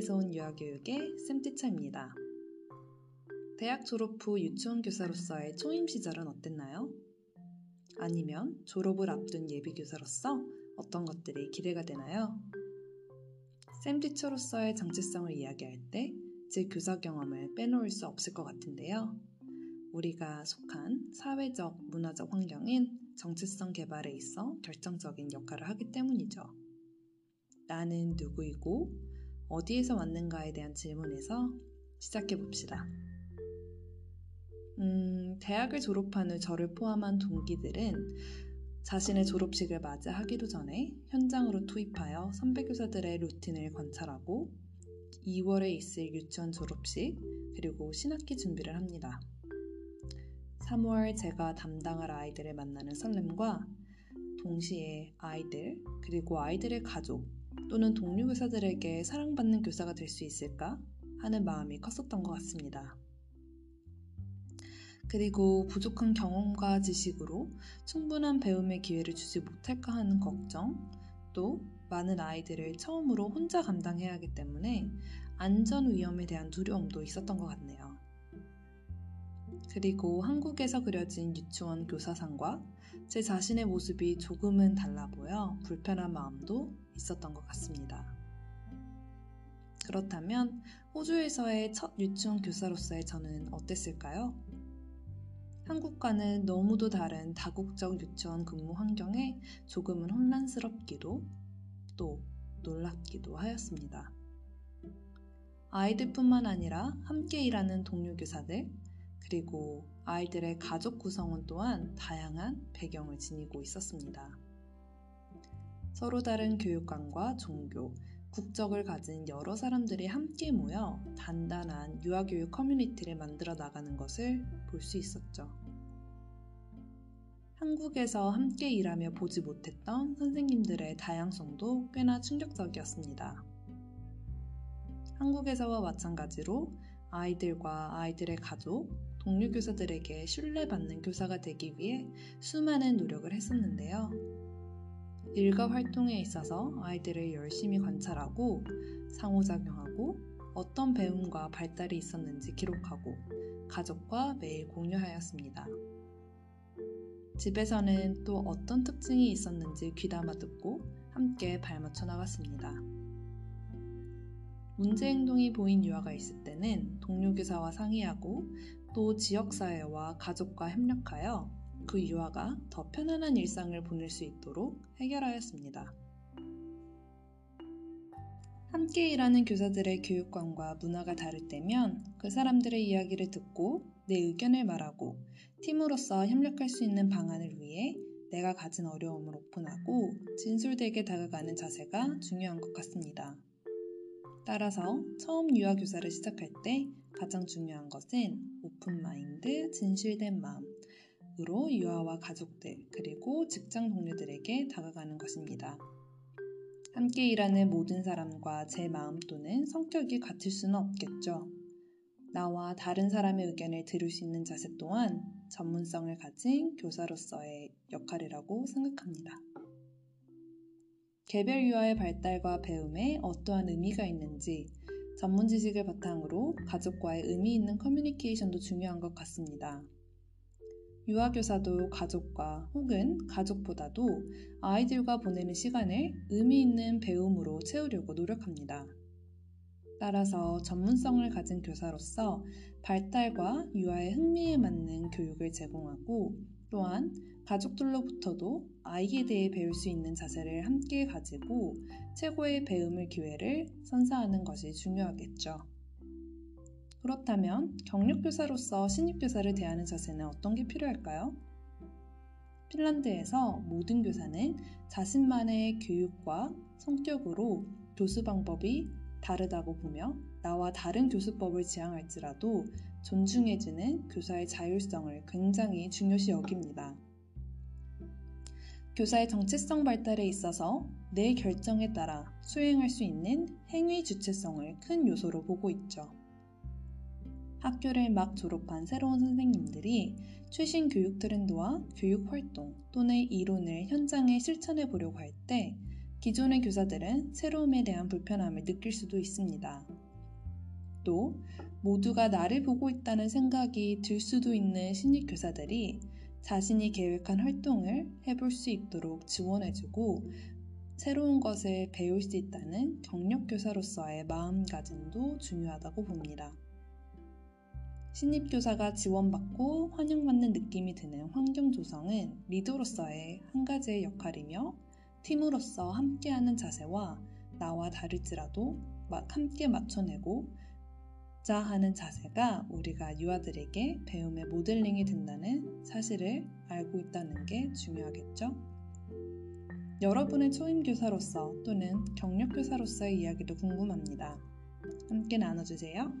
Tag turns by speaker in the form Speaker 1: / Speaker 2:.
Speaker 1: 한국에서 온 유아교육의 쌤티차입니다. 대학 졸업 후 유치원 교사로서의 초임 시절은 어땠나요? 아니면 졸업을 앞둔 예비 교사로서 어떤 것들이 기대가 되나요? 쌤티처로서의 정체성을 이야기할 때 제 교사 경험을 빼놓을 수 없을 것 같은데요. 우리가 속한 사회적, 문화적 환경인 정체성 개발에 있어 결정적인 역할을 하기 때문이죠. 나는 누구이고 어디에서 왔는가에 대한 질문에서 시작해 봅시다. 음, 대학을 졸업한 후 저를 포함한 동기들은 자신의 졸업식을 맞이하기도 전에 현장으로 투입하여 선배 교사들의 루틴을 관찰하고 2월에 있을 유치원 졸업식 그리고 신학기 준비를 합니다. 3월 제가 담당할 아이들을 만나는 설렘과 동시에 아이들 그리고 아이들의 가족 또는 동료 교사들에게 사랑받는 교사가 될 수 있을까 하는 마음이 컸었던 것 같습니다. 그리고 부족한 경험과 지식으로 충분한 배움의 기회를 주지 못할까 하는 걱정, 또 많은 아이들을 처음으로 혼자 감당해야 하기 때문에 안전 위험에 대한 두려움도 있었던 것 같네요. 그리고 한국에서 그려진 유치원 교사상과 제 자신의 모습이 조금은 달라 보여 불편한 마음도 있었던 것 같습니다. 그렇다면 호주에서의 첫 유치원 교사로서의 저는 어땠을까요? 한국과는 너무도 다른 다국적 유치원 근무 환경에 조금은 혼란스럽기도 또 놀랍기도 하였습니다. 아이들뿐만 아니라 함께 일하는 동료 교사들, 그리고 아이들의 가족 구성원 또한 다양한 배경을 지니고 있었습니다. 서로 다른 교육관과 종교, 국적을 가진 여러 사람들이 함께 모여 단단한 유아교육 커뮤니티를 만들어 나가는 것을 볼 수 있었죠. 한국에서 함께 일하며 보지 못했던 선생님들의 다양성도 꽤나 충격적이었습니다. 한국에서와 마찬가지로 아이들과 아이들의 가족, 동료 교사들에게 신뢰받는 교사가 되기 위해 수많은 노력을 했었는데요. 일과 활동에 있어서 아이들을 열심히 관찰하고 상호작용하고 어떤 배움과 발달이 있었는지 기록하고 가족과 매일 공유하였습니다. 집에서는 또 어떤 특징이 있었는지 귀담아 듣고 함께 발맞춰 나갔습니다. 문제 행동이 보인 유아가 있을 때는 동료 교사와 상의하고 또 지역사회와 가족과 협력하여 그 유아가 더 편안한 일상을 보낼 수 있도록 해결하였습니다. 함께 일하는 교사들의 교육관과 문화가 다를 때면 그 사람들의 이야기를 듣고 내 의견을 말하고 팀으로서 협력할 수 있는 방안을 위해 내가 가진 어려움을 오픈하고 진솔되게 다가가는 자세가 중요한 것 같습니다. 따라서 처음 유아 교사를 시작할 때 가장 중요한 것은 오픈 마인드, 진실된 마음으로 유아와 가족들 그리고 직장 동료들에게 다가가는 것입니다. 함께 일하는 모든 사람과 제 마음 또는 성격이 같을 수는 없겠죠. 나와 다른 사람의 의견을 들을 수 있는 자세 또한 전문성을 가진 교사로서의 역할이라고 생각합니다. 개별 유아의 발달과 배움에 어떠한 의미가 있는지 전문 지식을 바탕으로 가족과의 의미 있는 커뮤니케이션도 중요한 것 같습니다. 유아교사도 가족과 혹은 가족보다도 아이들과 보내는 시간을 의미 있는 배움으로 채우려고 노력합니다. 따라서 전문성을 가진 교사로서 발달과 유아의 흥미에 맞는 교육을 제공하고 또한 가족들로부터도 아이에 대해 배울 수 있는 자세를 함께 가지고 최고의 배움을 기회를 선사하는 것이 중요하겠죠. 그렇다면 경력교사로서 신입교사를 대하는 자세는 어떤 게 필요할까요? 핀란드에서 모든 교사는 자신만의 교육과 성격으로 교수 방법이 다르다고 보며 나와 다른 교수법을 지향할지라도 존중해주는 교사의 자율성을 굉장히 중요시 여깁니다. 교사의 정체성 발달에 있어서 내 결정에 따라 수행할 수 있는 행위 주체성을 큰 요소로 보고 있죠. 학교를 막 졸업한 새로운 선생님들이 최신 교육 트렌드와 교육 활동 또는 이론을 현장에 실천해 보려고 할 때 기존의 교사들은 새로움에 대한 불편함을 느낄 수도 있습니다. 또 모두가 나를 보고 있다는 생각이 들 수도 있는 신입 교사들이 자신이 계획한 활동을 해볼 수 있도록 지원해주고 새로운 것을 배울 수 있다는 경력 교사로서의 마음가짐도 중요하다고 봅니다. 신입 교사가 지원받고 환영받는 느낌이 드는 환경 조성은 리더로서의 한 가지의 역할이며 팀으로서 함께하는 자세와 나와 다를지라도 함께 맞춰내고 자 하는 자세가 우리가 유아들에게 배움의 모델링이 된다는 사실을 알고 있다는 게 중요하겠죠? 여러분의 초임교사로서 또는 경력교사로서의 이야기도 궁금합니다. 함께 나눠주세요.